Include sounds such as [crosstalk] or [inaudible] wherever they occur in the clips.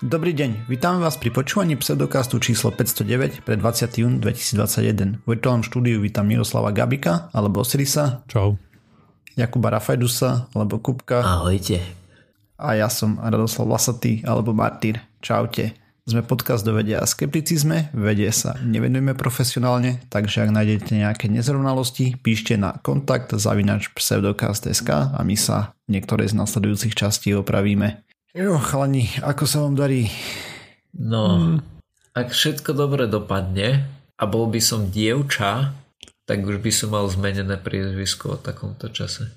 Dobrý deň, vítame vás pri počúvaní pseudokastu číslo 509 pre 20. jún 2021. V virtuálnom štúdiu vítam Miroslava Gabika alebo Osirisa. Čau. Jakuba Rafajdusa alebo Kupka. Ahojte. A ja som Radoslav Lasatý alebo Martyr. Čaute. Sme podcast do vedia a skepticizme, vedie sa nevenujeme profesionálne, takže ak nájdete nejaké nezrovnalosti, píšte na kontakt zavinač pseudokast.sk a my sa niektoré z nasledujúcich častí opravíme. Jo, chalani, ako sa vám darí? No, hmm. ak všetko dobre dopadne a bol by som dievča, tak už by som mal zmenené priezvisko o takomto čase.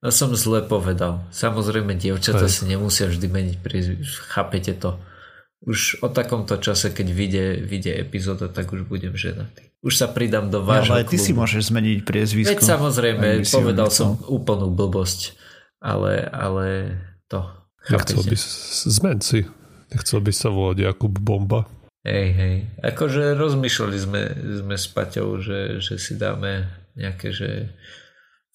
No som zle povedal. Samozrejme, dievčatá si nemusia vždy meniť priezvisko. Chápete to? už o takomto čase, keď vyjde, vyjde epizóda, tak už budem ženatý. Už sa pridám do vášho ja, ale ty klubu. si môžeš zmeniť priezvisko. Veď samozrejme, povedal som úplnú blbosť, ale, ale to. Nechcel by zmen si. By sa volať Jakub Bomba. Hej, hej. Akože rozmýšľali sme, sme s Paťou, že, že si dáme nejaké, že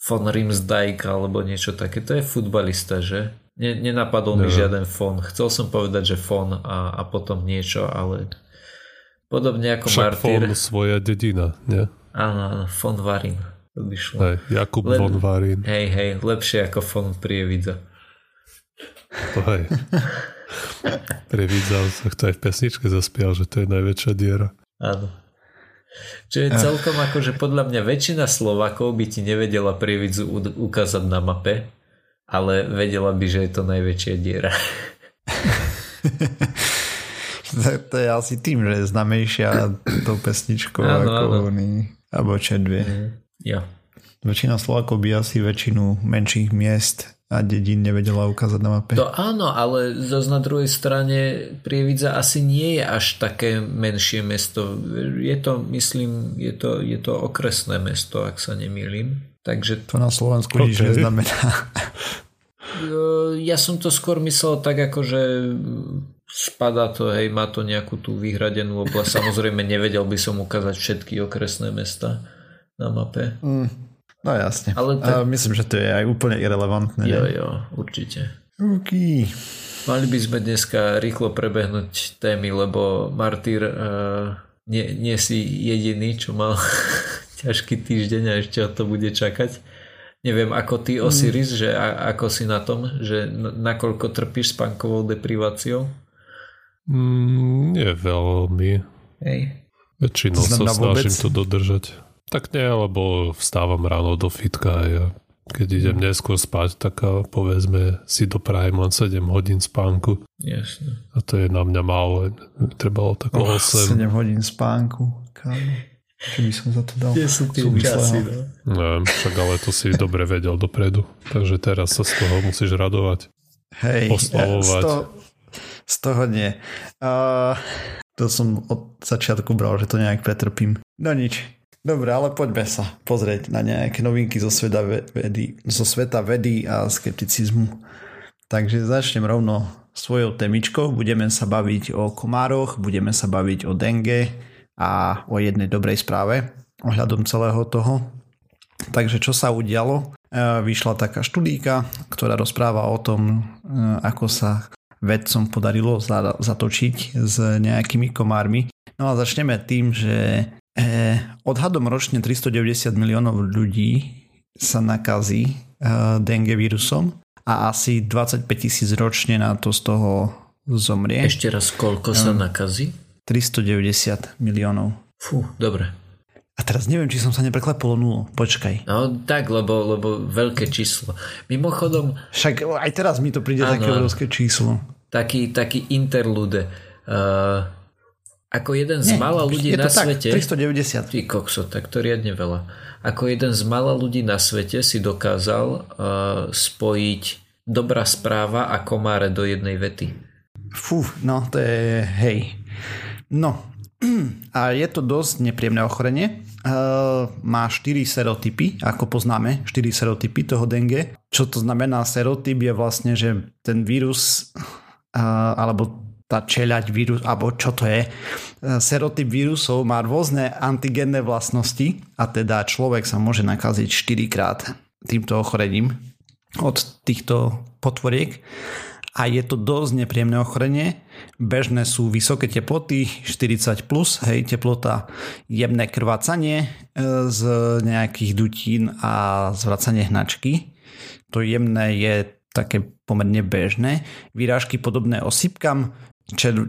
von Rimsdijk alebo niečo také. To je futbalista, že? Ne, nenapadol no. mi žiaden fón. Chcel som povedať, že fón a, a potom niečo, ale podobne ako Však Martyr. fón svoja dedina, nie? Áno, áno, fón Varin. To by šlo. Hej, Jakub Le- von Varin. Hej, hej, lepšie ako fón Prievidza. To hej. Prievidza, to aj v pesničke zaspial, že to je najväčšia diera. Áno. Čo je celkom ako, že podľa mňa väčšina Slovakov by ti nevedela Prievidzu ukázať na mape, ale vedela by, že je to najväčšia diera. [laughs] to je asi tým, že je znamejšia tou pesničkou áno, ako áno. Oni, alebo čo dve. Mm, jo. Väčšina Slovákov by asi väčšinu menších miest a dedín nevedela ukázať na mape. To áno, ale zase na druhej strane Prievidza asi nie je až také menšie mesto. Je to, myslím, je to, je to okresné mesto, ak sa nemýlim. Takže... To na Slovensku okay. nič neznamená. [laughs] Ja som to skôr myslel tak ako, že spada to, hej, má to nejakú tú vyhradenú oblasť. Samozrejme nevedel by som ukázať všetky okresné mesta na mape. Mm, no jasne. Ale tak... A myslím, že to je aj úplne irrelevantné. Jo, jo, určite. Okay. Mali by sme dneska rýchlo prebehnúť témy, lebo Martyr uh, nie, nie si jediný, čo mal [laughs] ťažký týždeň a ešte to bude čakať. Neviem, ako ty Osiris, mm. že a, ako si na tom, že nakoľko trpíš spánkovou depriváciou? Mm, nie veľmi. Hej. Väčšinou sa snažím vôbec? to dodržať. Tak nie, lebo vstávam ráno do fitka a ja keď idem mm. neskôr spať, tak povedzme si doprajem len 7 hodín spánku. Jasne. A to je na mňa málo. Trebalo tak oh, 8. 7 hodín spánku. Kámo. Čo by som za to dal? Kde sú tie časy, no? Neviem, však ale to si dobre vedel dopredu. Takže teraz sa z toho musíš radovať. Hej, oslavovať. Z toho, z toho nie. Uh, to som od začiatku bral, že to nejak pretrpím. No nič. Dobre, ale poďme sa pozrieť na nejaké novinky zo sveta vedy, zo sveta vedy a skepticizmu. Takže začnem rovno svojou temičkou. Budeme sa baviť o komároch, budeme sa baviť o denge, a o jednej dobrej správe ohľadom celého toho. Takže čo sa udialo? E, vyšla taká študíka, ktorá rozpráva o tom, e, ako sa vedcom podarilo zatočiť s nejakými komármi. No a začneme tým, že odhadom ročne 390 miliónov ľudí sa nakazí dengue vírusom a asi 25 tisíc ročne na to z toho zomrie. Ešte raz, koľko sa nakazí? 390 miliónov. Fú, dobre. A teraz neviem, či som sa nepreklepol nulu. Počkaj. No tak, lebo, lebo veľké číslo. Mimochodom... Však aj teraz mi to príde áno, také obrovské číslo. Taký, taký interlude. Uh, ako jeden z mála ľudí na tak, svete... 390. Ty kokso, tak to riadne veľa. Ako jeden z mála ľudí na svete si dokázal uh, spojiť dobrá správa a komáre do jednej vety. Fú, no to je hej. No, [clears throat] a je to dosť nepríjemné ochorenie. Uh, má 4 serotypy, ako poznáme, 4 serotypy toho dengue. Čo to znamená serotyp je vlastne, že ten vírus uh, alebo tá čeľať vírus, alebo čo to je, serotyp vírusov má rôzne antigenné vlastnosti a teda človek sa môže nakaziť 4 krát týmto ochorením od týchto potvoriek a je to dosť nepríjemné ochorenie. Bežné sú vysoké teploty, 40+, plus, hej, teplota, jemné krvácanie e, z nejakých dutín a zvracanie hnačky. To jemné je také pomerne bežné. Výrážky podobné osypkam,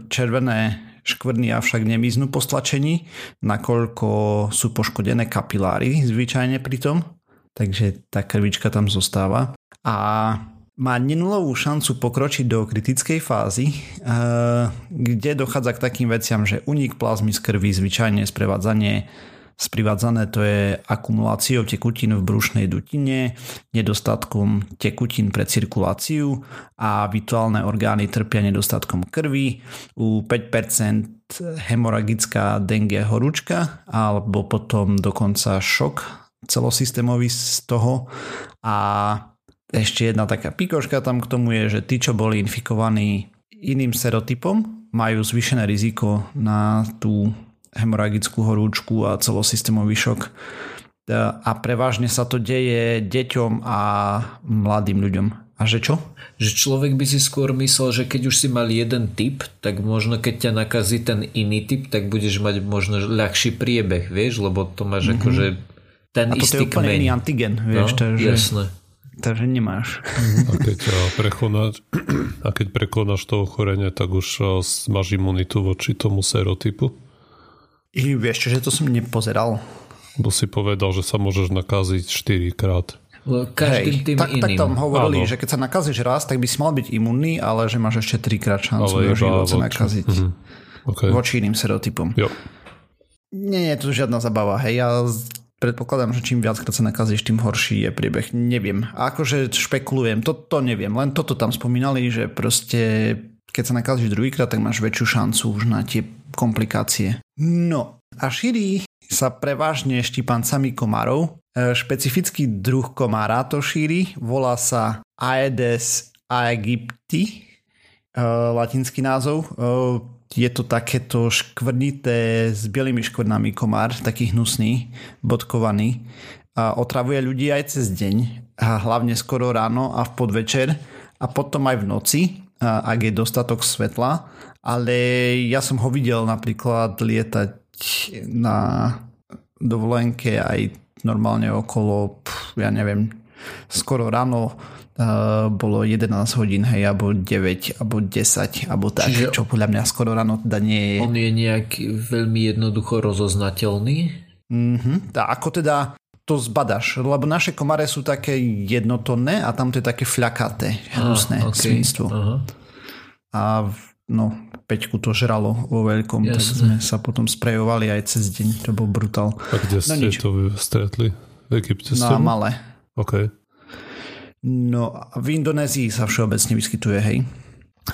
červené škvrny avšak nemiznú po stlačení, nakoľko sú poškodené kapiláry zvyčajne pri tom, takže tá krvička tam zostáva. A má nenulovú šancu pokročiť do kritickej fázy, eh, kde dochádza k takým veciam, že unik plazmy z krvi, zvyčajne sprevádzanie Sprivádzané to je akumuláciou tekutín v brušnej dutine, nedostatkom tekutín pre cirkuláciu a virtuálne orgány trpia nedostatkom krvi. U 5% hemoragická dengue horúčka alebo potom dokonca šok celosystémový z toho a ešte jedna taká pikoška tam k tomu je, že tí, čo boli infikovaní iným serotypom, majú zvýšené riziko na tú hemoragickú horúčku a celosystémový šok. A prevažne sa to deje deťom a mladým ľuďom. A že čo? Že človek by si skôr myslel, že keď už si mal jeden typ, tak možno keď ťa nakazí ten iný typ, tak budeš mať možno ľahší priebeh, vieš, lebo to máš mm-hmm. akože ten a istý to je úplne kmeň. iný antigen, vieš, no, takže... Jasné takže nemáš. A keď, prekonáš, [clears throat] a keď prekonáš to ochorenie, tak už máš imunitu voči tomu serotypu? I vieš čo, že to som nepozeral. Bo si povedal, že sa môžeš nakaziť 4 krát. Každým tým tak, iným. tak tam hovorili, Áno. že keď sa nakazíš raz, tak by si mal byť imunný, ale že máš ešte 3 krát šancu do života voči- nakaziť. Mhm. Okay. Voči iným serotypom. Jo. Nie, nie je to žiadna zabava. Hej, ja predpokladám, že čím viackrát sa nakazíš, tým horší je priebeh. Neviem. Akože špekulujem, to, to neviem. Len toto tam spomínali, že proste keď sa nakazíš druhýkrát, tak máš väčšiu šancu už na tie komplikácie. No a šíri sa prevažne štípancami komárov. E, Špecifický druh komára to šíri, volá sa Aedes aegypti, e, latinský názov. E, Je to takéto škvrnité s bielými škvrnami komár, taký hnusný, bodkovaný. A otravuje ľudí aj cez deň, a hlavne skoro ráno a v podvečer a potom aj v noci, ak je dostatok svetla. Ale ja som ho videl napríklad lietať na dovolenke aj normálne okolo, ja neviem, skoro ráno uh, bolo 11 hodín, hej, alebo 9, alebo 10, alebo tak, Čiže- čo podľa mňa skoro ráno teda nie je. On je nejak veľmi jednoducho rozoznateľný. Mhm, tá, ako teda to zbadaš, lebo naše komare sú také jednotonné a tam to je také fľakaté, hnusné Á, okay. svinstvo. Aha. A no, Peťku to žralo vo veľkom, tak Jasné. sme sa potom sprejovali aj cez deň, to bol brutál. A kde No ste nič. to stretli? V Egypte No ste? a malé. OK. No a v Indonézii sa všeobecne vyskytuje, hej.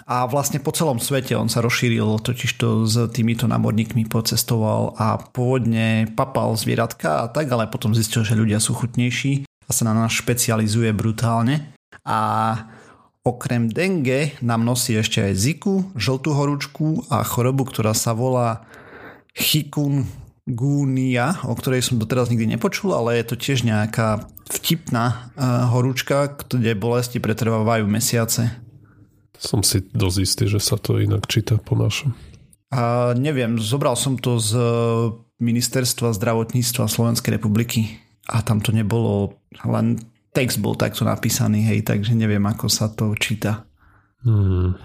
A vlastne po celom svete on sa rozšíril, totižto s týmito námorníkmi pocestoval a pôvodne papal zvieratka a tak, ale potom zistil, že ľudia sú chutnejší a sa na nás špecializuje brutálne. A okrem dengue nám nosí ešte aj ziku, žltú horúčku a chorobu, ktorá sa volá chikungunya, o ktorej som doteraz nikdy nepočul, ale je to tiež nejaká vtipná uh, horúčka, kde bolesti pretrvávajú mesiace. Som si dosť istý, že sa to inak číta po našom. A neviem, zobral som to z eh, ministerstva zdravotníctva Slovenskej republiky a tam to nebolo, len text bol takto napísaný, hej, takže neviem, ako sa to číta. Hmm.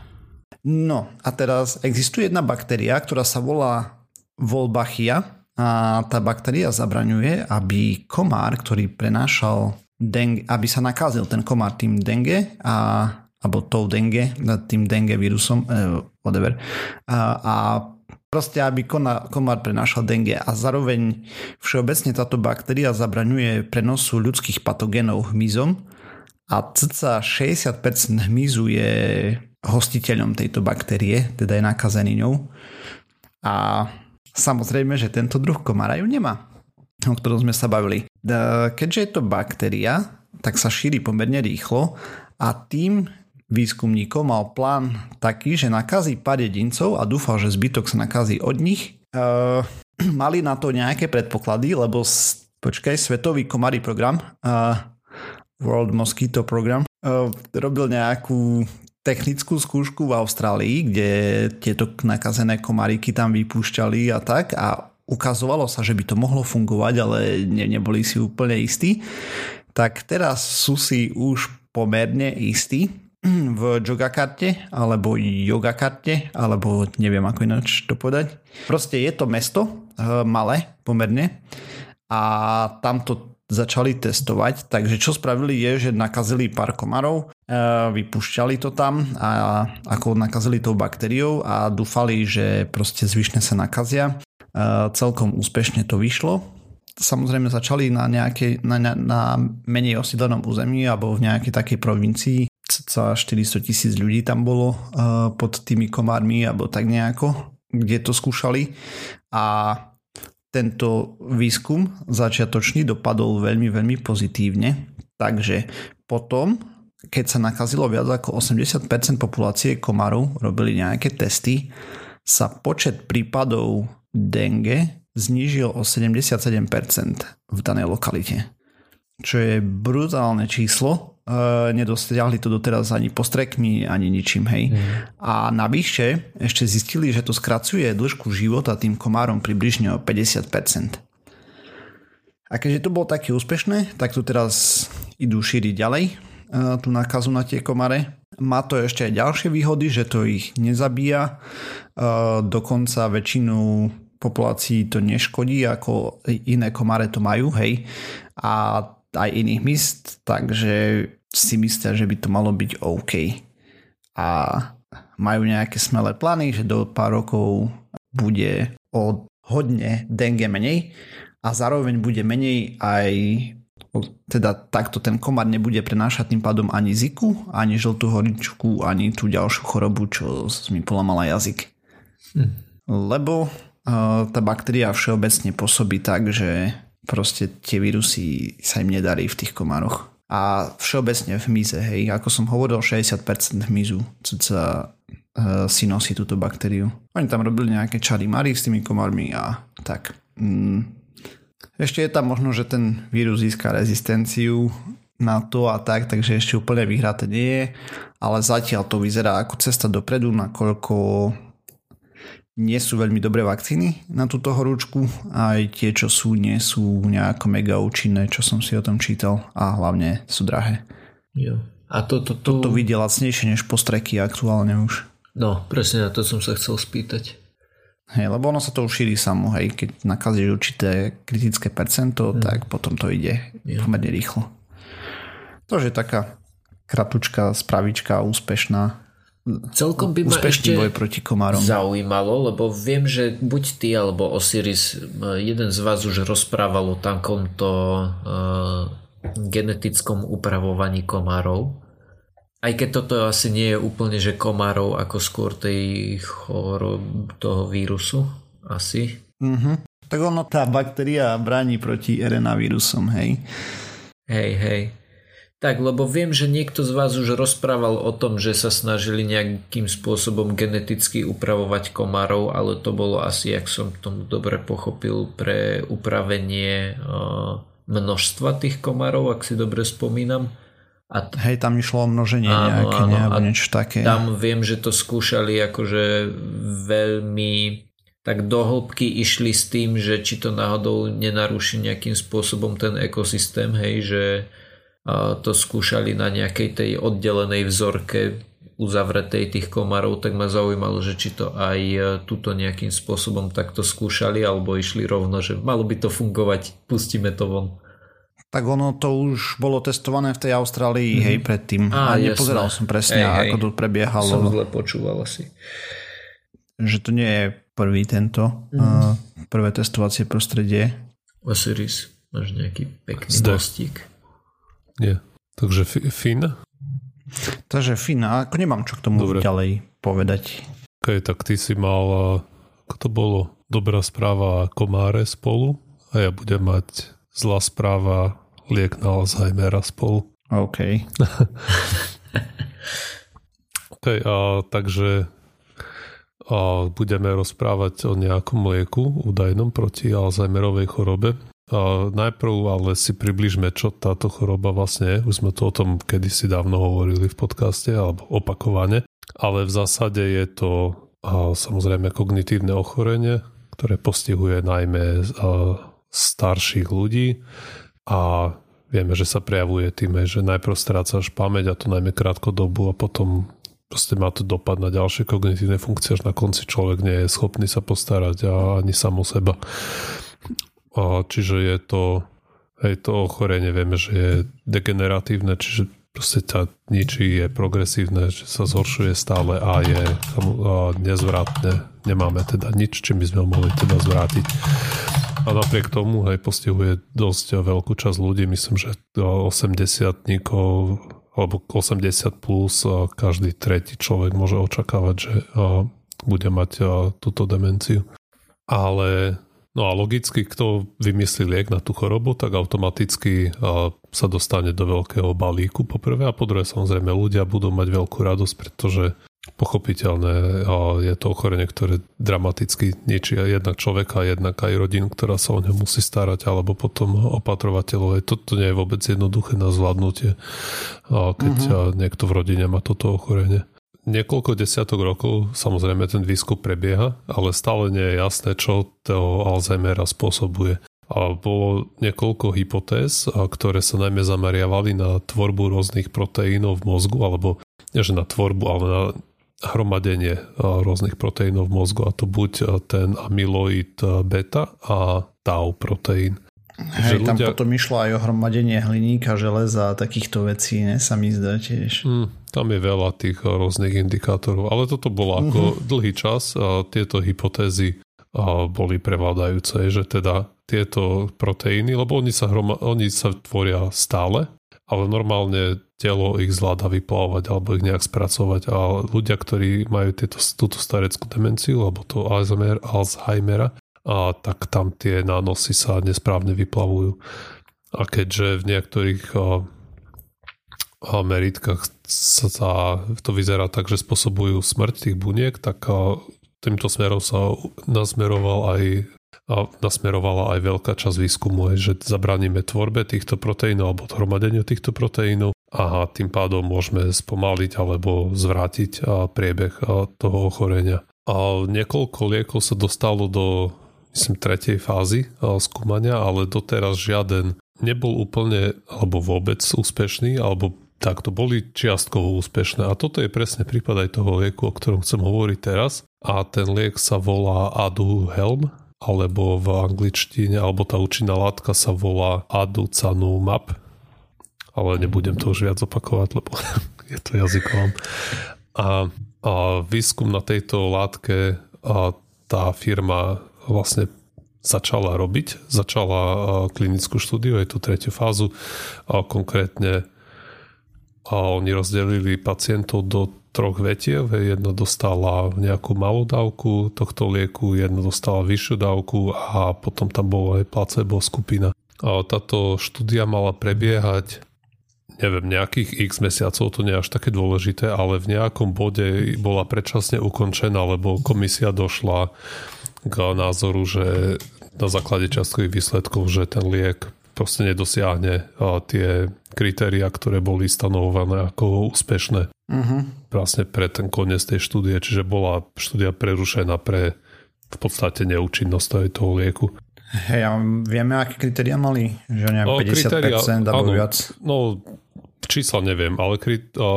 No a teraz existuje jedna baktéria, ktorá sa volá Wolbachia a tá baktéria zabraňuje, aby komár, ktorý prenášal dengue, aby sa nakazil ten komár tým dengue a alebo tou dengue, tým dengue vírusom, eh, whatever. A, a proste, aby komár prenášal dengue a zároveň všeobecne táto baktéria zabraňuje prenosu ľudských patogénov hmyzom a cca 60% hmyzu je hostiteľom tejto baktérie, teda je nakazený ňou. A samozrejme, že tento druh komára ju nemá, o ktorom sme sa bavili. Keďže je to baktéria, tak sa šíri pomerne rýchlo a tým výskumníkov mal plán taký, že nakazí pár jedincov a dúfal, že zbytok sa nakazí od nich. Uh, [clears throat] mali na to nejaké predpoklady, lebo počkaj, Svetový komarý program uh, World Mosquito Program uh, robil nejakú technickú skúšku v Austrálii, kde tieto nakazené komariky tam vypúšťali a tak a ukazovalo sa, že by to mohlo fungovať, ale ne, neboli si úplne istí. Tak teraz sú si už pomerne istí v Jogakarte alebo Yogakarte, alebo neviem ako ináč to povedať. Proste je to mesto, eh, malé pomerne a tam to začali testovať. Takže čo spravili je, že nakazili pár komarov, e, vypúšťali to tam a ako nakazili tou baktériou a dúfali, že proste zvyšne sa nakazia. E, celkom úspešne to vyšlo. Samozrejme začali na, nejakej, na, na, na menej osídlenom území alebo v nejakej takej provincii 400 tisíc ľudí tam bolo uh, pod tými komármi alebo tak nejako, kde to skúšali a tento výskum začiatočný dopadol veľmi, veľmi pozitívne. Takže potom, keď sa nakazilo viac ako 80% populácie komárov, robili nejaké testy, sa počet prípadov dengue znížil o 77% v danej lokalite. Čo je brutálne číslo, Uh, nedosiahli to doteraz ani postrekmi, ani ničím, hej. Mm. A navyše ešte zistili, že to skracuje dĺžku života tým komárom približne o 50%. A keďže to bolo také úspešné, tak tu teraz idú šíriť ďalej uh, tú nákazu na tie komare. Má to ešte aj ďalšie výhody, že to ich nezabíja, uh, dokonca väčšinu populácií to neškodí, ako iné komare to majú, hej. A aj iných míst, takže si myslia, že by to malo byť OK. A majú nejaké smelé plány, že do pár rokov bude o hodne dengue menej a zároveň bude menej aj teda takto ten komár nebude prenášať tým pádom ani ziku, ani žltú horičku, ani tú ďalšiu chorobu, čo mi polamala jazyk. Hm. Lebo uh, tá baktéria všeobecne pôsobí tak, že proste tie vírusy sa im nedarí v tých komároch. A všeobecne v hmyze, hej, ako som hovoril, 60% hmyzu cca uh, si nosí túto baktériu. Oni tam robili nejaké čary mary s tými komármi a tak. Mm. Ešte je tam možno, že ten vírus získa rezistenciu na to a tak, takže ešte úplne vyhraté nie je, ale zatiaľ to vyzerá ako cesta dopredu, nakoľko nie sú veľmi dobré vakcíny na túto horúčku aj tie, čo sú, nie sú nejako mega účinné, čo som si o tom čítal a hlavne sú drahé. Jo. A to, to, to... Toto vidie lacnejšie než postreky aktuálne už. No, presne na to som sa chcel spýtať. Hej, lebo ono sa to už šíri samo, hej, keď nakazíš určité kritické percento, hmm. tak potom to ide jo. pomerne rýchlo. To je taká kratučká spravička, úspešná Celkom by ma ešte boj proti komárom. zaujímalo, lebo viem, že buď ty alebo Osiris, jeden z vás už rozprával o takomto uh, genetickom upravovaní komárov. Aj keď toto asi nie je úplne, že komárov ako skôr tej chorob toho vírusu, asi. Mm-hmm. Tak ono, tá baktéria bráni proti RNA vírusom, hej? Hej, hej. Tak, lebo viem, že niekto z vás už rozprával o tom, že sa snažili nejakým spôsobom geneticky upravovať komárov, ale to bolo asi, ak som tomu dobre pochopil, pre upravenie množstva tých komárov, ak si dobre spomínam. A t- Hej, tam išlo o množenie áno, nejaké, áno, alebo niečo také. Tam viem, že to skúšali akože veľmi tak do hĺbky išli s tým, že či to náhodou nenaruší nejakým spôsobom ten ekosystém, hej, že to skúšali na nejakej tej oddelenej vzorke uzavretej tých komarov, tak ma zaujímalo, že či to aj e, tuto nejakým spôsobom takto skúšali alebo išli rovno, že malo by to fungovať, pustíme to von. Tak ono to už bolo testované v tej Austrálii, mm-hmm. hej, predtým. Á, a nepozeral jasné. som presne, hej, ako to prebiehalo. Som zle počúval asi. Že to nie je prvý tento, mm. uh, prvé testovacie prostredie. Osiris, máš nejaký pekný Zde. mostík. Nie. Takže Fin? Takže Fin, ako nemám čo k tomu Dobre. ďalej povedať. Okay, tak ty si mal, ako to bolo, dobrá správa komáre spolu a ja budem mať zlá správa liek na Alzheimera spolu. OK. [laughs] OK, a, takže a budeme rozprávať o nejakom lieku údajnom proti Alzheimerovej chorobe najprv ale si približme, čo táto choroba vlastne je. Už sme to o tom kedysi dávno hovorili v podcaste, alebo opakovane. Ale v zásade je to samozrejme kognitívne ochorenie, ktoré postihuje najmä starších ľudí a vieme, že sa prejavuje tým, že najprv strácaš pamäť a to najmä krátkodobu a potom proste má to dopad na ďalšie kognitívne funkcie, až na konci človek nie je schopný sa postarať a ani sám o seba. A čiže je to, je to ochorenie, vieme, že je degeneratívne, čiže proste ťa ničí, je progresívne, že sa zhoršuje stále a je a nezvratné. Nemáme teda nič, čím by sme mohli teda zvrátiť. A napriek tomu aj postihuje dosť veľkú časť ľudí, myslím, že 80 alebo 80 plus každý tretí človek môže očakávať, že bude mať túto demenciu. Ale no a logicky, kto vymyslí liek na tú chorobu, tak automaticky sa dostane do veľkého balíku po prvé a po druhé samozrejme ľudia budú mať veľkú radosť, pretože pochopiteľné je to ochorenie, ktoré dramaticky ničí jednak človeka, jednak aj rodinu, ktorá sa o ňo musí starať, alebo potom opatrovateľov. Toto nie je vôbec jednoduché na zvládnutie, keď mm-hmm. niekto v rodine má toto ochorenie. Niekoľko desiatok rokov samozrejme ten výskum prebieha, ale stále nie je jasné, čo toho Alzheimera spôsobuje. A bolo niekoľko hypotéz, ktoré sa najmä zameriavali na tvorbu rôznych proteínov v mozgu, alebo nie že na tvorbu, ale na hromadenie rôznych proteínov v mozgu a to buď ten amyloid beta a tau proteín. Hej, tam ľudia... potom išlo aj o hromadenie hliníka, železa a takýchto vecí, ne, sa mi zdá tiež. Mm, tam je veľa tých rôznych indikátorov, ale toto bolo mm-hmm. ako mhm. dlhý čas a tieto hypotézy a boli prevládajúce, že teda tieto proteíny, lebo oni sa, hroma, oni sa tvoria stále, ale normálne telo ich zvláda vyplávať alebo ich nejak spracovať a ľudia, ktorí majú tieto, túto stareckú demenciu alebo to Alzheimer, Alzheimera, a tak tam tie nánosy sa nesprávne vyplavujú. A keďže v niektorých a, meritkách sa to vyzerá tak, že spôsobujú smrť tých buniek, tak a, týmto smerom sa nasmeroval aj a nasmerovala aj veľká časť výskumu, že zabraníme tvorbe týchto proteínov alebo hromadeniu týchto proteínov a tým pádom môžeme spomaliť alebo zvrátiť priebeh toho ochorenia. A niekoľko liekov sa dostalo do myslím, tretej fázy skúmania, ale doteraz žiaden nebol úplne alebo vôbec úspešný, alebo takto boli čiastkovo úspešné. A toto je presne prípad aj toho lieku, o ktorom chcem hovoriť teraz. A ten liek sa volá Aduhelm alebo v angličtine, alebo tá účinná látka sa volá aducanumab, ale nebudem to už viac opakovať, lebo [laughs] je to jazykovom. A, a výskum na tejto látke a tá firma vlastne začala robiť, začala klinickú štúdiu, je tu tretiu fázu, a konkrétne oni rozdelili pacientov do troch vetiev. Jedna dostala nejakú malú dávku tohto lieku, jedna dostala vyššiu dávku a potom tam bola aj placebo skupina. Táto štúdia mala prebiehať neviem, nejakých x mesiacov, to nie je až také dôležité, ale v nejakom bode bola predčasne ukončená, lebo komisia došla k názoru, že na základe častkových výsledkov, že ten liek proste nedosiahne tie kritéria, ktoré boli stanovované ako úspešné uh-huh. vlastne pre ten koniec tej štúdie, čiže bola štúdia prerušená pre v podstate neúčinnosť toho lieku. Hej, a vieme, aké kritéria mali? Že o, 50% kritéria, alebo áno, viac? No, čísla neviem, ale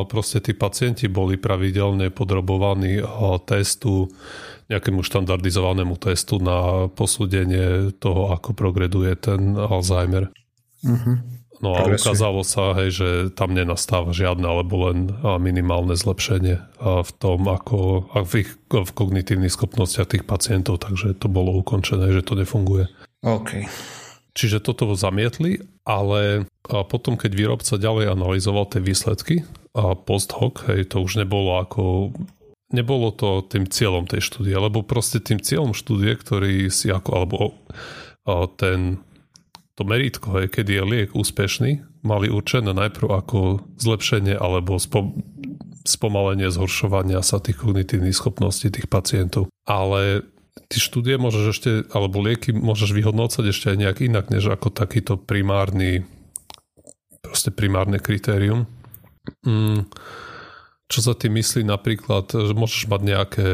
proste tí pacienti boli pravidelne podrobovaní testu, nejakému štandardizovanému testu na posúdenie toho, ako progreduje ten Alzheimer. Uh-huh. No a ukázalo sa, hej, že tam nenastáva žiadne alebo len minimálne zlepšenie v tom, ako v ich v kognitívnych schopnostiach tých pacientov, takže to bolo ukončené, že to nefunguje. OK. Čiže toto zamietli, ale potom, keď výrobca ďalej analyzoval tie výsledky a post hoc, hej, to už nebolo ako nebolo to tým cieľom tej štúdie, lebo proste tým cieľom štúdie, ktorý si ako, alebo ten to meritko, hej, keď je liek úspešný, mali určené najprv ako zlepšenie alebo spom- spomalenie zhoršovania sa tých kognitívnych schopností tých pacientov. Ale ty štúdie môžeš ešte, alebo lieky môžeš vyhodnocať ešte aj nejak inak, než ako takýto primárny proste primárne kritérium. Mm, čo sa tým myslí napríklad, že môžeš mať nejaké,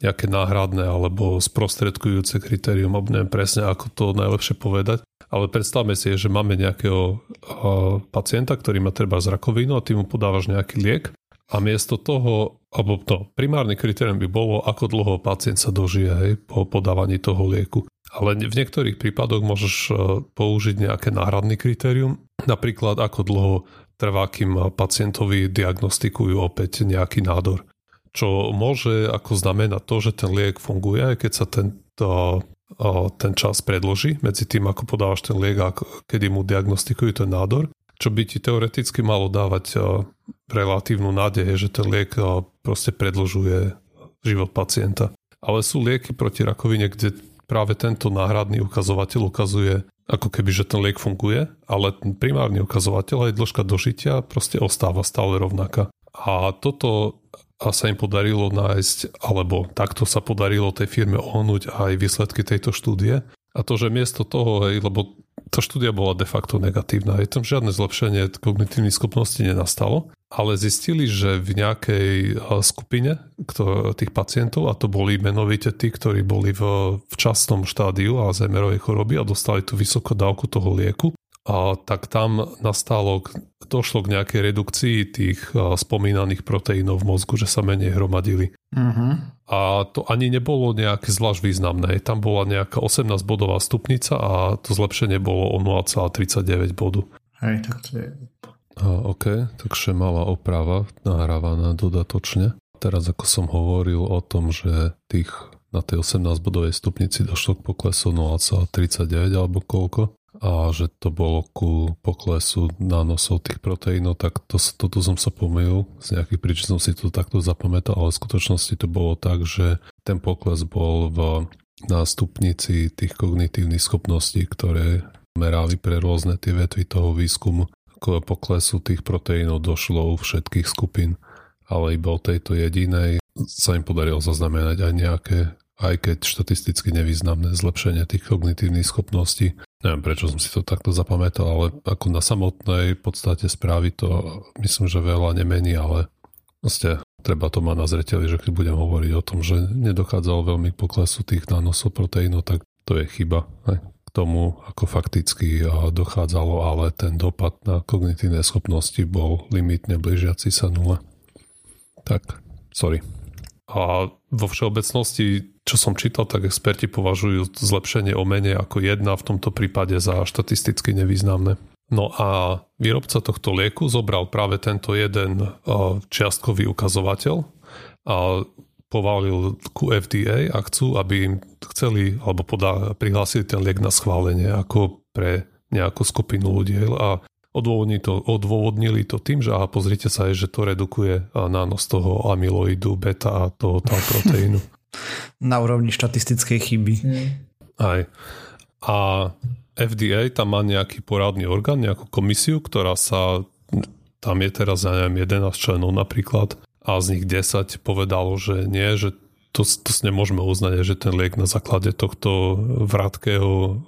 nejaké náhradné alebo sprostredkujúce kritérium, alebo neviem presne, ako to najlepšie povedať, ale predstavme si, že máme nejakého uh, pacienta, ktorý má treba z rakovinu a ty mu podávaš nejaký liek a miesto toho, alebo to primárne kritérium by bolo, ako dlho pacient sa dožije hej, po podávaní toho lieku. Ale v niektorých prípadoch môžeš e, použiť nejaké náhradný kritérium, napríklad ako dlho trvá, kým pacientovi diagnostikujú opäť nejaký nádor. Čo môže ako znamenať to, že ten liek funguje, keď sa ten, to, ten čas predloží medzi tým, ako podávaš ten liek a kedy mu diagnostikujú ten nádor, čo by ti teoreticky malo dávať relatívnu nádej, že ten liek proste predlžuje život pacienta. Ale sú lieky proti rakovine, kde práve tento náhradný ukazovateľ ukazuje ako keby, že ten liek funguje, ale ten primárny ukazovateľ aj dĺžka dožitia proste ostáva stále rovnaká. A toto a sa im podarilo nájsť, alebo takto sa podarilo tej firme ohnúť aj výsledky tejto štúdie. A to, že miesto toho, hej, lebo tá štúdia bola de facto negatívna, je tam žiadne zlepšenie kognitívnych schopností nenastalo, ale zistili, že v nejakej skupine tých pacientov, a to boli menovite tí, ktorí boli v včasnom štádiu Alzheimerovej choroby a dostali tú vysokú dávku toho lieku, a tak tam nastalo, došlo k nejakej redukcii tých spomínaných proteínov v mozgu, že sa menej hromadili. Uh-huh. A to ani nebolo nejaké zvlášť významné. Tam bola nejaká 18-bodová stupnica a to zlepšenie bolo o 0,39 bodu. Hej, tak to je... A, OK, takže malá oprava nahrávaná dodatočne. Teraz ako som hovoril o tom, že tých na tej 18-bodovej stupnici došlo k poklesu 0,39 alebo koľko, a že to bolo ku poklesu nánosov tých proteínov, tak to, toto som sa pomýlil. Z nejakých príčin som si to takto zapamätal, ale v skutočnosti to bolo tak, že ten pokles bol v, na stupnici tých kognitívnych schopností, ktoré merali pre rôzne tie vetvy toho výskumu. K poklesu tých proteínov došlo u všetkých skupín, ale iba o tejto jedinej sa im podarilo zaznamenať aj nejaké aj keď štatisticky nevýznamné zlepšenie tých kognitívnych schopností. Neviem, prečo som si to takto zapamätal, ale ako na samotnej podstate správy to myslím, že veľa nemení, ale proste treba to mať na zreteli, že keď budem hovoriť o tom, že nedochádzalo veľmi poklesu tých nanosov proteínov, tak to je chyba. K tomu, ako fakticky dochádzalo, ale ten dopad na kognitívne schopnosti bol limitne blížiaci sa nule. Tak, sorry. A vo všeobecnosti čo som čítal, tak experti považujú zlepšenie o menej ako jedna v tomto prípade za štatisticky nevýznamné. No a výrobca tohto lieku zobral práve tento jeden čiastkový ukazovateľ a povalil ku FDA a chcú, aby im chceli alebo podá, prihlásili ten liek na schválenie ako pre nejakú skupinu ľudí a odôvodnili to, odôvodnili to tým, že aha, pozrite sa, že to redukuje nános toho amyloidu, beta a toho tau proteínu. [laughs] Na úrovni štatistickej chyby. Mm. Aj. A FDA tam má nejaký poradný orgán, nejakú komisiu, ktorá sa, tam je teraz, ja neviem, 11 členov napríklad a z nich 10 povedalo, že nie, že to, to nemôžeme uznať, že ten liek na základe tohto vrátkého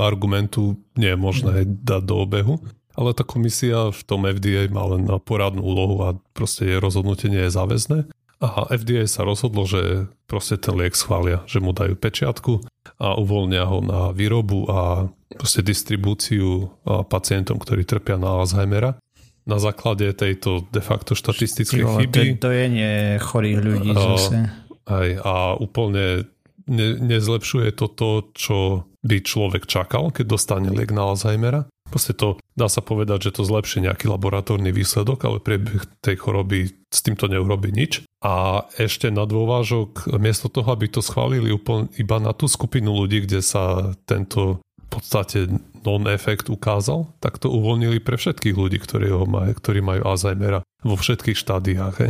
argumentu nie je možné dať do obehu. Ale tá komisia v tom FDA má len poradnú úlohu a proste jej rozhodnutie nie je záväzné. A FDA sa rozhodlo, že proste ten liek schvália, že mu dajú pečiatku a uvoľnia ho na výrobu a proste distribúciu pacientom, ktorí trpia na Alzheimera. Na základe tejto de facto štatistickej Čivo, chyby. To, to je nie chorých ľudí a, zase. Aj, a úplne ne, nezlepšuje to to, čo by človek čakal, keď dostane liek na Alzheimera. Proste to dá sa povedať, že to zlepší nejaký laboratórny výsledok, ale priebeh tej choroby s týmto neurobi nič. A ešte na dôvážok, miesto toho, aby to schválili úplne iba na tú skupinu ľudí, kde sa tento v podstate non-efekt ukázal, tak to uvoľnili pre všetkých ľudí, ktorí, ho majú, ktorí majú Alzheimera vo všetkých štádiách. He.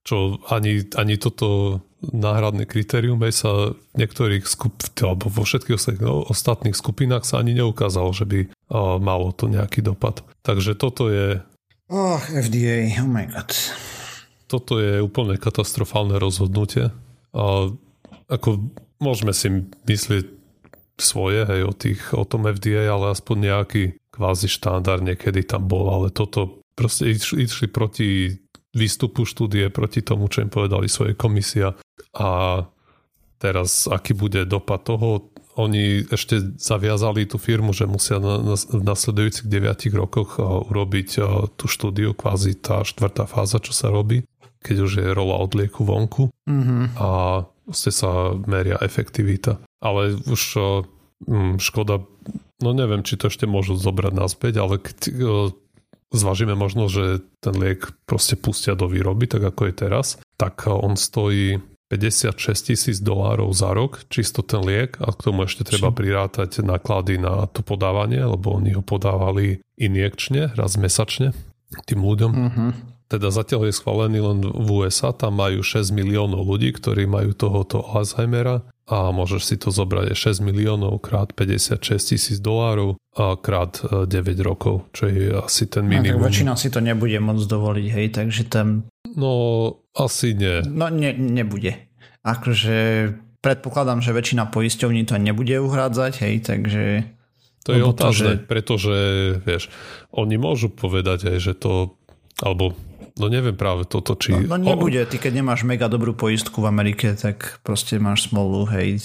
Čo ani, ani toto náhradné kritérium aj sa v niektorých skup, alebo vo všetkých ostatných skupinách sa ani neukázalo, že by malo to nejaký dopad. Takže toto je... Oh, FDA, oh my god. Toto je úplne katastrofálne rozhodnutie. A ako môžeme si myslieť svoje, hej, o, tých, o tom FDA, ale aspoň nejaký kvázi štandard niekedy tam bol, ale toto proste išli, išli proti výstupu štúdie, proti tomu, čo im povedali svoje komisia. A teraz aký bude dopad toho, oni ešte zaviazali tú firmu, že musia na, na, v nasledujúcich 9 rokoch urobiť tú štúdiu, kvázi tá štvrtá fáza, čo sa robí, keď už je rola odlieku vonku. Mm-hmm. a vlastne sa meria efektivita. Ale už hm, škoda, no neviem, či to ešte môžu zobrať naspäť, ale keď zvažíme možno, že ten liek proste pustia do výroby, tak ako je teraz, tak on stojí 56 tisíc dolárov za rok, čisto ten liek a k tomu ešte treba prirátať náklady na to podávanie, lebo oni ho podávali injekčne, raz mesačne tým ľuďom. Uh-huh. Teda zatiaľ je schválený len v USA, tam majú 6 miliónov ľudí, ktorí majú tohoto Alzheimera a môžeš si to zobrať 6 miliónov krát 56 tisíc dolárov a krát 9 e, rokov, čo je asi ten minimum. No, tak väčšina si to nebude môcť dovoliť, hej, takže tam No, asi nie. No, ne, nebude. Akože predpokladám, že väčšina poisťovní to nebude uhrádzať, hej, takže... To je otázne, že... pretože, vieš, oni môžu povedať aj, že to, alebo No neviem práve toto, či... No, no nebude, ty keď nemáš mega dobrú poistku v Amerike, tak proste máš smolu, hej.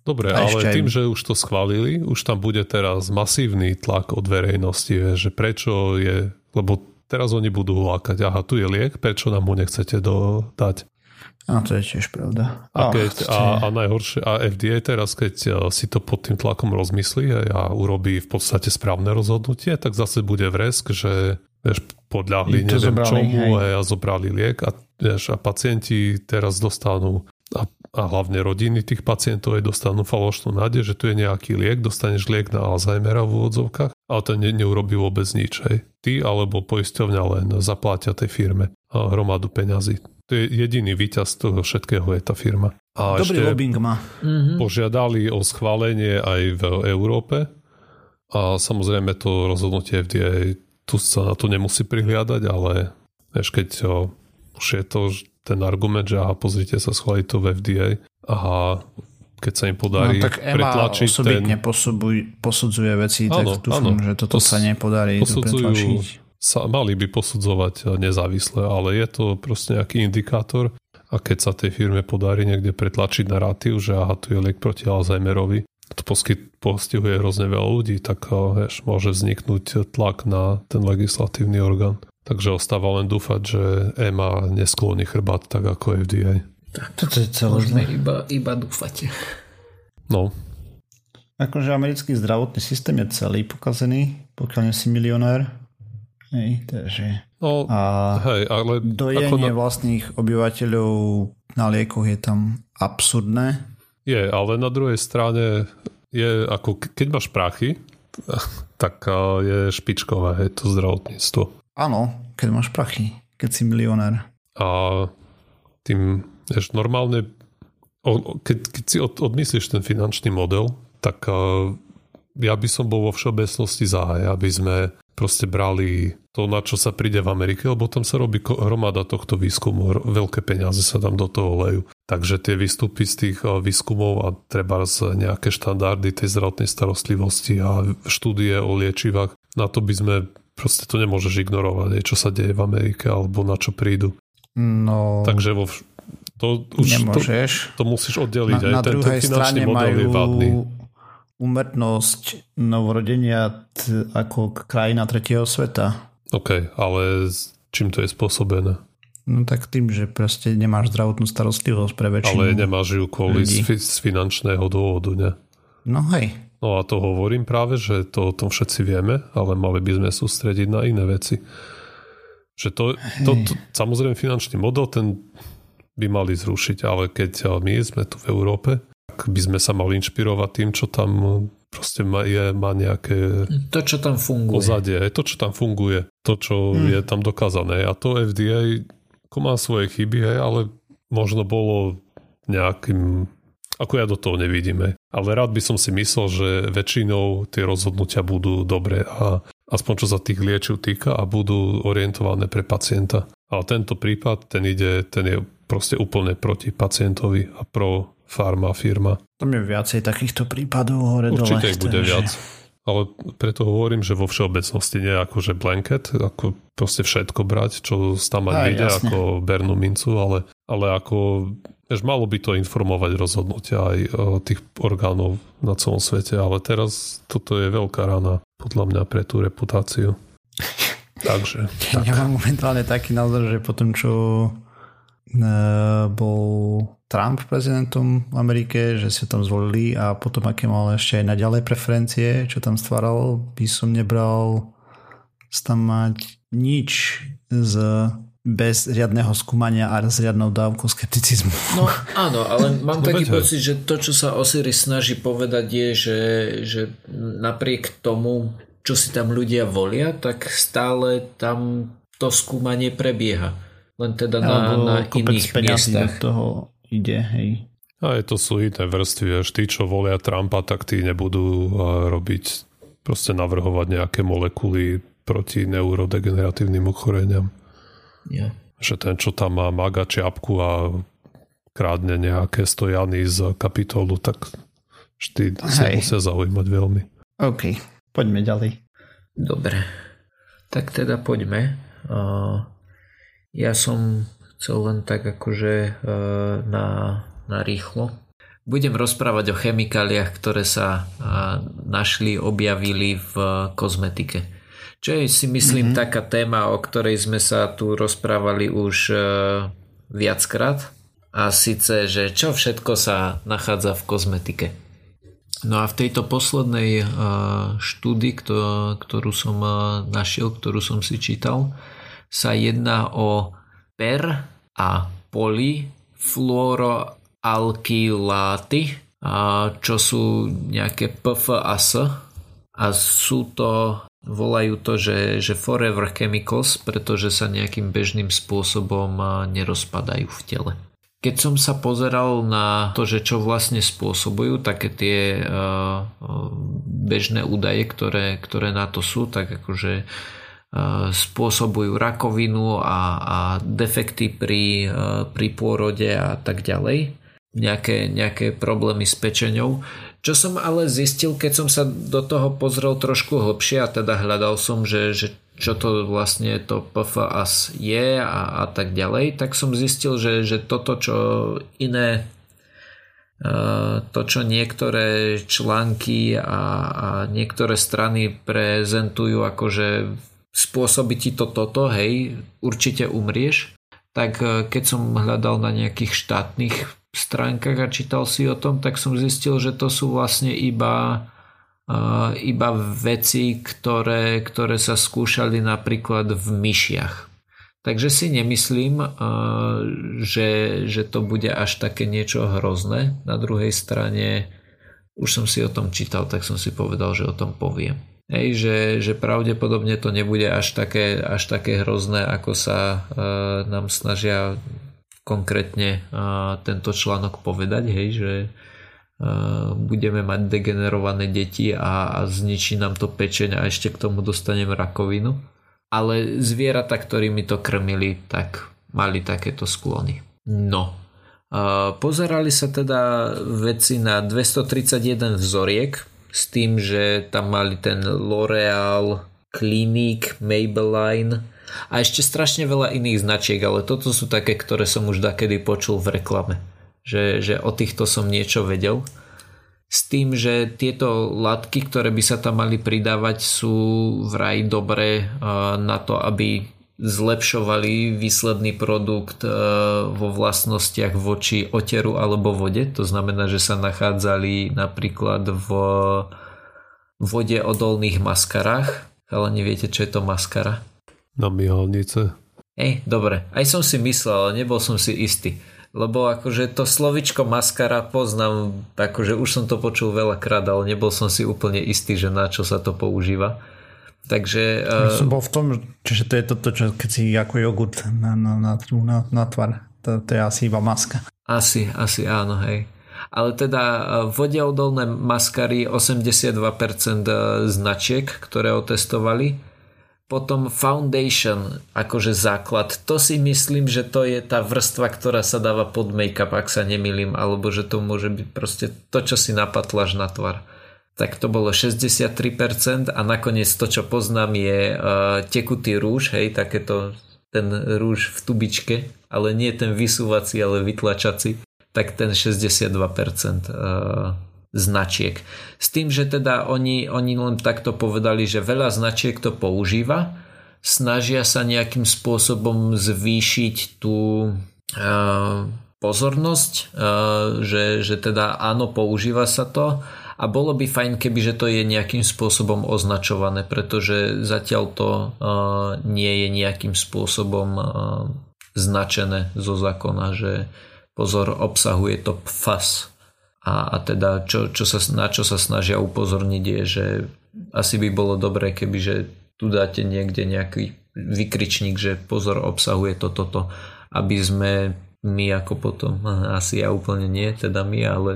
Dobre, ale aj... tým, že už to schválili, už tam bude teraz masívny tlak od verejnosti, že prečo je, lebo Teraz oni budú lákať, aha, tu je liek, prečo nám ho nechcete do, dať? A to je tiež pravda. A, keď, a, a najhoršie, a FDA teraz, keď e, si to pod tým tlakom rozmyslí a urobí v podstate správne rozhodnutie, tak zase bude vresk, že vieš, podľahli neviem zobrali, čomu hej. a zobrali liek a, vieš, a pacienti teraz dostanú a, a hlavne rodiny tých pacientov aj dostanú falošnú nádej, že tu je nejaký liek, dostaneš liek na Alzheimera v úvodzovkách, ale ten ne, neurobí vôbec nič. Hej. Ty alebo poisťovňa len zaplatia tej firme hromadu peňazí. To je jediný výťaz toho všetkého je tá firma. A Dobrý ešte lobbying má. Mhm. Požiadali o schválenie aj v Európe a samozrejme to rozhodnutie FDA tu sa na to nemusí prihliadať, ale vieš, keď už je to ten argument, že aha, pozrite sa, schváli to v FDA a keď sa im podarí no, tak EMA pretlačiť osobitne ten... posudzuje veci, áno, tak dúfam, áno, že toto pos, sa nepodarí pretlačiť. Sa, mali by posudzovať nezávisle, ale je to proste nejaký indikátor a keď sa tej firme podarí niekde pretlačiť narratív, že aha, tu je liek proti Alzheimerovi, to poskyt, postihuje hrozne veľa ľudí, tak vieš, môže vzniknúť tlak na ten legislatívny orgán. Takže ostáva len dúfať, že EMA neskloní chrbát tak ako FDA. Tak toto je celé. Môžeme iba, iba dúfať. No. Akože americký zdravotný systém je celý pokazený, pokiaľ nie si milionár. Hej, takže... No, a hej, ale... Dojenie na... vlastných obyvateľov na liekoch je tam absurdné. Je, ale na druhej strane je ako, keď máš prachy, [laughs] tak je špičkové hej, to zdravotníctvo. Áno, keď máš prachy, keď si milionár. A tým, vieš, normálne, keď, keď si od, odmyslíš ten finančný model, tak ja by som bol vo všeobecnosti za, aby sme proste brali to, na čo sa príde v Amerike, lebo tam sa robí hromada tohto výskumu, veľké peniaze sa tam do toho lejú. Takže tie výstupy z tých výskumov a treba z nejaké štandardy tej zdravotnej starostlivosti a štúdie o liečivách, na to by sme Proste to nemôžeš ignorovať, čo sa deje v Amerike alebo na čo prídu. No, Takže vo, to už nemôžeš. To, to musíš oddeliť. Na, Aj na ten, druhej ten strane majú umrtnosť novorodenia t- ako krajina tretieho sveta. OK, ale čím to je spôsobené? No tak tým, že proste nemáš zdravotnú starostlivosť pre väčšinu Ale nemáš ju kvôli z, z finančného dôvodu, ne? No hej. No a to hovorím práve, že to o tom všetci vieme, ale mali by sme sústrediť na iné veci. Že to, to, to samozrejme finančný model, ten by mali zrušiť, ale keď my sme tu v Európe, tak by sme sa mali inšpirovať tým, čo tam proste má, je, má nejaké to, čo tam funguje. Pozadie, to, čo tam funguje, to, čo hmm. je tam dokázané. A to FDA má svoje chyby, ale možno bolo nejakým ako ja do toho nevidíme. Ale rád by som si myslel, že väčšinou tie rozhodnutia budú dobré a aspoň čo sa tých liečiv týka a budú orientované pre pacienta. Ale tento prípad, ten ide, ten je proste úplne proti pacientovi a pro farma firma. Tam je viacej takýchto prípadov hore Určite dole. ich bude viac. Ale preto hovorím, že vo všeobecnosti nie ako že blanket, ako proste všetko brať, čo tam aj vyjde ako bernú mincu, ale, ale ako Vieš, malo by to informovať rozhodnutia aj e, tých orgánov na celom svete, ale teraz toto je veľká rana podľa mňa pre tú reputáciu. [laughs] Takže. Tak. Ja mám momentálne taký názor, že potom čo e, bol Trump prezidentom v Amerike, že si tam zvolili a potom aké mal ešte aj naďalej preferencie, čo tam stváral, by som nebral tam mať nič z bez riadneho skúmania a s riadnou dávkou skepticizmu. No áno, ale [laughs] mám taký pocit, že to, čo sa Osiris snaží povedať je, že, že napriek tomu, čo si tam ľudia volia, tak stále tam to skúmanie prebieha. Len teda na, na iných miestach. do toho ide, hej. A je to sú iné vrstvy, až tí, čo volia Trumpa, tak tí nebudú robiť, proste navrhovať nejaké molekuly proti neurodegeneratívnym ochoreniam. Ja. Že ten, čo tam má maga čiapku a krádne nejaké stojany z kapitolu, tak vždy sa musia zaujímať veľmi. OK, poďme ďalej. Dobre, tak teda poďme. Uh, ja som chcel len tak akože uh, na, na rýchlo. Budem rozprávať o chemikáliách, ktoré sa uh, našli, objavili v kozmetike. Čo je si myslím mm-hmm. taká téma, o ktorej sme sa tu rozprávali už uh, viackrát. A síce, že čo všetko sa nachádza v kozmetike. No a v tejto poslednej štúdii, ktorú som našiel, ktorú som si čítal, sa jedná o per a polyfluoroalkyláty, čo sú nejaké PFAS a sú to Volajú to, že, že forever chemicals, pretože sa nejakým bežným spôsobom nerozpadajú v tele. Keď som sa pozeral na to, že čo vlastne spôsobujú, také tie uh, bežné údaje, ktoré, ktoré na to sú, tak akože uh, spôsobujú rakovinu a, a defekty pri, uh, pri pôrode a tak ďalej. Nejaké, nejaké problémy s pečenou čo som ale zistil, keď som sa do toho pozrel trošku hlbšie a teda hľadal som, že, že čo to vlastne to PFAS je a, a tak ďalej, tak som zistil, že, že toto, čo iné e, to, čo niektoré články a, a niektoré strany prezentujú akože spôsobí ti to toto, hej, určite umrieš, tak e, keď som hľadal na nejakých štátnych stránkach a čítal si o tom, tak som zistil, že to sú vlastne iba, uh, iba veci, ktoré, ktoré sa skúšali napríklad v myšiach. Takže si nemyslím, uh, že, že to bude až také niečo hrozné. Na druhej strane už som si o tom čítal, tak som si povedal, že o tom poviem. Hej, že, že pravdepodobne to nebude až také, až také hrozné, ako sa uh, nám snažia konkrétne tento článok povedať, hej, že budeme mať degenerované deti a, a zničí nám to pečeň a ešte k tomu dostanem rakovinu. Ale zvieratá, ktorými to krmili, tak mali takéto sklony. No, pozerali sa teda veci na 231 vzoriek s tým, že tam mali ten L'Oreal, Clinique, Maybelline, a ešte strašne veľa iných značiek, ale toto sú také, ktoré som už dakedy počul v reklame. Že, že o týchto som niečo vedel. S tým, že tieto látky, ktoré by sa tam mali pridávať, sú vraj dobré na to, aby zlepšovali výsledný produkt vo vlastnostiach voči oteru alebo vode. To znamená, že sa nachádzali napríklad v vode odolných maskarách. Ale neviete, čo je to maskara? Na myhalnice. Ej, dobre. Aj som si myslel, ale nebol som si istý. Lebo akože to slovičko maskara poznám, akože už som to počul veľakrát, ale nebol som si úplne istý, že na čo sa to používa. Takže... Uh... Som bol v tom, že to je toto, čo keď si ako jogurt na, na, na, na, na tvar. To, to je asi iba maska. Asi, asi áno, hej. Ale teda e, vodeodolné maskary 82% e, značiek, ktoré otestovali potom foundation, akože základ, to si myslím, že to je tá vrstva, ktorá sa dáva pod make-up, ak sa nemýlim, alebo že to môže byť proste to, čo si napatláš na tvar. Tak to bolo 63% a nakoniec to, čo poznám, je uh, tekutý rúž, hej, takéto ten rúž v tubičke, ale nie ten vysúvací, ale vytlačací, tak ten 62% uh, značiek. S tým, že teda oni, oni len takto povedali, že veľa značiek to používa, snažia sa nejakým spôsobom zvýšiť tú uh, pozornosť, že, že teda áno, používa sa to a bolo by fajn, keby že to je nejakým spôsobom označované, pretože zatiaľ to uh, nie je nejakým spôsobom uh, značené zo zákona, že pozor, obsahuje to PFAS a, a teda čo, čo sa, na čo sa snažia upozorniť je, že asi by bolo dobré, keby že tu dáte niekde nejaký vykričník, že pozor obsahuje to, toto, aby sme my ako potom, [laughs] asi ja úplne nie, teda my, ale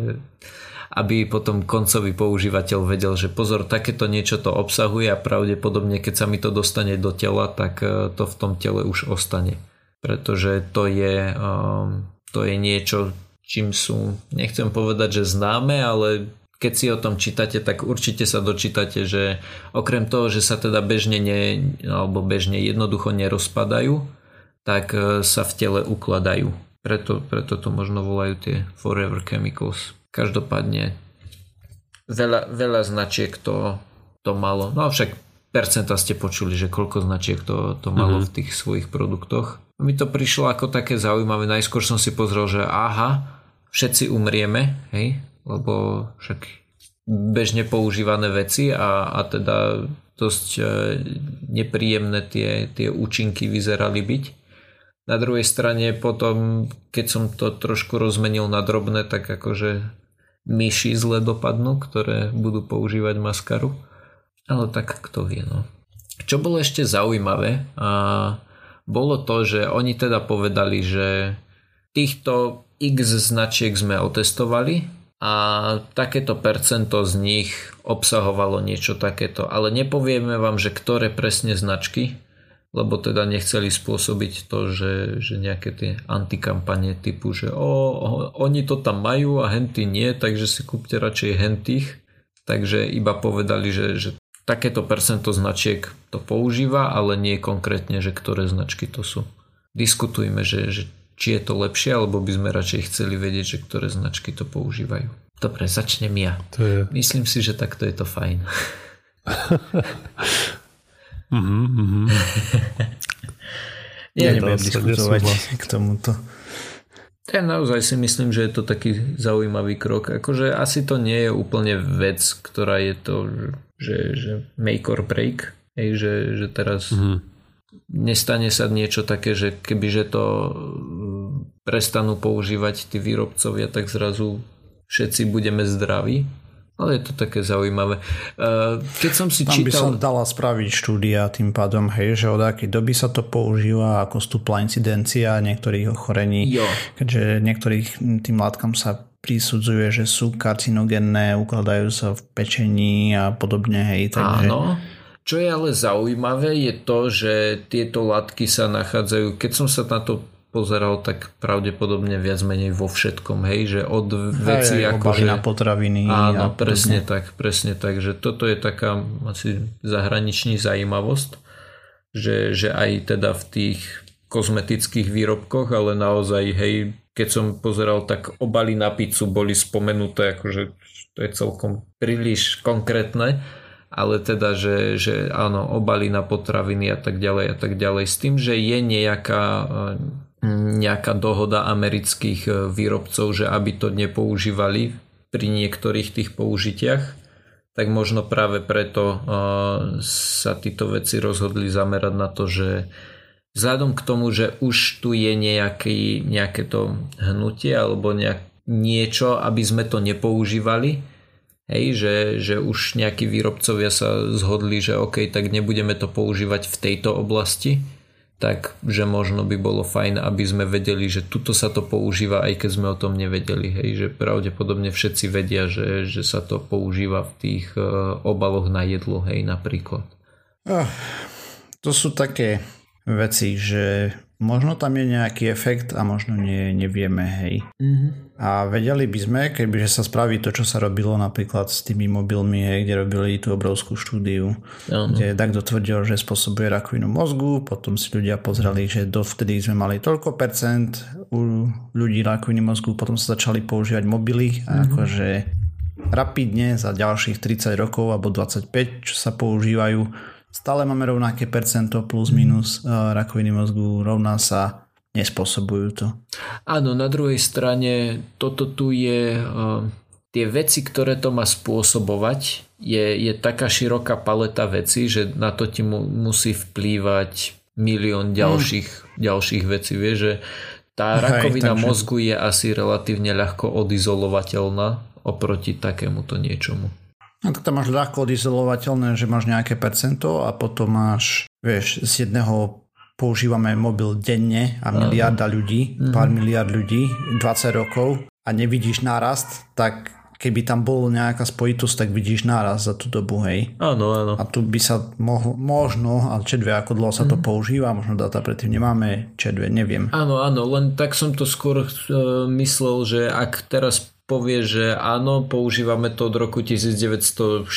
aby potom koncový používateľ vedel, že pozor, takéto niečo to obsahuje a pravdepodobne keď sa mi to dostane do tela, tak e, to v tom tele už ostane. Pretože to je, um, to je niečo, čím sú, nechcem povedať, že známe, ale keď si o tom čítate, tak určite sa dočítate, že okrem toho, že sa teda bežne ne, alebo bežne jednoducho nerozpadajú, tak e, sa v tele ukladajú. Preto, preto to možno volajú tie forever chemicals. Každopádne veľa, veľa značiek to, to malo. No však percenta ste počuli, že koľko značiek to, to malo mm-hmm. v tých svojich produktoch. Mi to prišlo ako také zaujímavé. Najskôr som si pozrel, že aha, všetci umrieme, hej, lebo však bežne používané veci a, a teda dosť e, nepríjemné tie, tie účinky vyzerali byť. Na druhej strane potom, keď som to trošku rozmenil na drobné, tak akože myši zle dopadnú, ktoré budú používať maskaru. Ale tak kto vie, no. Čo bolo ešte zaujímavé, a bolo to, že oni teda povedali, že týchto x značiek sme otestovali a takéto percento z nich obsahovalo niečo takéto. Ale nepovieme vám, že ktoré presne značky, lebo teda nechceli spôsobiť to, že, že nejaké tie antikampanie typu, že o, oni to tam majú a henty nie, takže si kúpte radšej hentých. Takže iba povedali, že, že takéto percento značiek to používa, ale nie konkrétne, že ktoré značky to sú. Diskutujme, že, že či je to lepšie, alebo by sme radšej chceli vedieť, že ktoré značky to používajú. Dobre, začnem ja. To je... Myslím si, že takto je to fajn. [laughs] mm-hmm, mm-hmm. [laughs] ja nebudem diskutovať k tomuto. Ja naozaj si myslím, že je to taký zaujímavý krok. Akože asi to nie je úplne vec, ktorá je to, že, že make or break. Hej, že, že teraz mm-hmm nestane sa niečo také, že kebyže to mm, prestanú používať tí výrobcovia, tak zrazu všetci budeme zdraví. Ale je to také zaujímavé. E, keď som si Tam čítal... by sa dala spraviť štúdia tým pádom, hej, že od akej doby sa to používa, ako stúpla incidencia niektorých ochorení, jo. keďže niektorých tým látkam sa prisudzuje, že sú karcinogenné, ukladajú sa v pečení a podobne, hej, takže... Áno, čo je ale zaujímavé je to, že tieto látky sa nachádzajú, keď som sa na to pozeral, tak pravdepodobne viac menej vo všetkom, hej, že od veci ako... Že... na potraviny. Áno, presne tak, presne tak, že toto je taká asi zahraniční zaujímavosť, že, že aj teda v tých kozmetických výrobkoch, ale naozaj, hej, keď som pozeral, tak obaly na pizzu boli spomenuté, akože to je celkom príliš konkrétne ale teda, že, že áno, obaly na potraviny a tak ďalej a tak ďalej. S tým, že je nejaká, nejaká dohoda amerických e, výrobcov, že aby to nepoužívali pri niektorých tých použitiach, tak možno práve preto e, sa títo veci rozhodli zamerať na to, že vzhľadom k tomu, že už tu je nejaký, nejaké to hnutie alebo nejak, niečo, aby sme to nepoužívali, Hej, že, že už nejakí výrobcovia sa zhodli, že OK, tak nebudeme to používať v tejto oblasti, tak že možno by bolo fajn, aby sme vedeli, že tuto sa to používa, aj keď sme o tom nevedeli. Hej, že pravdepodobne všetci vedia, že, že sa to používa v tých uh, obaloch na jedlo, hej, napríklad. Uh, to sú také veci, že možno tam je nejaký efekt a možno nie, nevieme, hej. Mm-hmm. A vedeli by sme, kebyže sa spraví to, čo sa robilo napríklad s tými mobilmi, hej, kde robili tú obrovskú štúdiu, ano. kde tak dotvrdil, že spôsobuje rakovinu mozgu, potom si ľudia pozreli, že dovtedy sme mali toľko percent u ľudí rakoviny mozgu, potom sa začali používať mobily a mm-hmm. akože rapidne za ďalších 30 rokov alebo 25, čo sa používajú, stále máme rovnaké percento plus minus uh, rakoviny mozgu rovná sa nespôsobujú to. Áno, na druhej strane toto tu je uh, tie veci, ktoré to má spôsobovať je, je taká široká paleta vecí, že na to ti mu, musí vplývať milión ďalších, mm. ďalších vecí. Vieš, že tá rakovina Hej, takže... mozgu je asi relatívne ľahko odizolovateľná oproti takémuto niečomu. No tak tam máš ľahko odizolovateľné, že máš nejaké percento a potom máš, vieš, z jedného používame mobil denne a miliarda ľudí, pár miliard ľudí, 20 rokov a nevidíš nárast, tak keby tam bol nejaká spojitosť, tak vidíš náraz za tú dobu, hej. Áno, áno. A tu by sa mohlo, možno, ale čedve, ako dlho sa to mm. používa, možno data predtým nemáme, čedve, neviem. Áno, áno, len tak som to skôr uh, myslel, že ak teraz povie, že áno, používame to od roku 1940,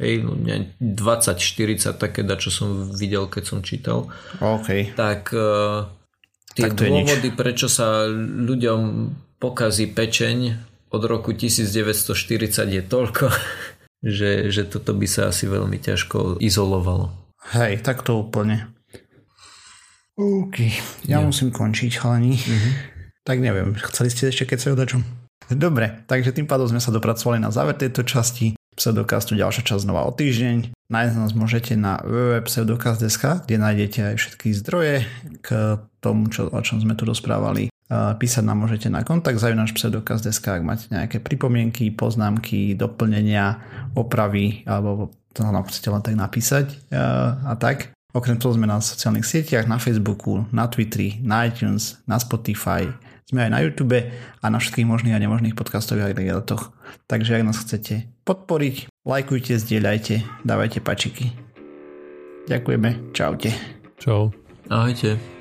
hej, no, 2040, také čo som videl, keď som čítal. OK. Tak uh, tie tak dôvody, prečo sa ľuďom pokazí pečeň od roku 1940 je toľko, [laughs] že, že toto by sa asi veľmi ťažko izolovalo. Hej, tak to úplne. OK, ja, ja. musím končiť, chalani. Mm-hmm. Tak neviem, chceli ste ešte keď sa odačom? Dobre, takže tým pádom sme sa dopracovali na záver tejto časti pseudokastu ďalšia časť znova o týždeň. Nájsť nás môžete na www.pseudokast.sk, kde nájdete aj všetky zdroje k tomu, čo, o čom sme tu rozprávali. Písať nám môžete na kontakt zavinač pseudokast.sk, ak máte nejaké pripomienky, poznámky, doplnenia, opravy, alebo to nám chcete len tak napísať a tak. Okrem toho sme na sociálnych sieťach, na Facebooku, na Twitteri, na iTunes, na Spotify, sme aj na YouTube a na všetkých možných a nemožných podcastových agregátoch. Takže ak nás chcete podporiť, lajkujte, zdieľajte, dávajte pačiky. Ďakujeme. Čaute. Čau. Ahojte.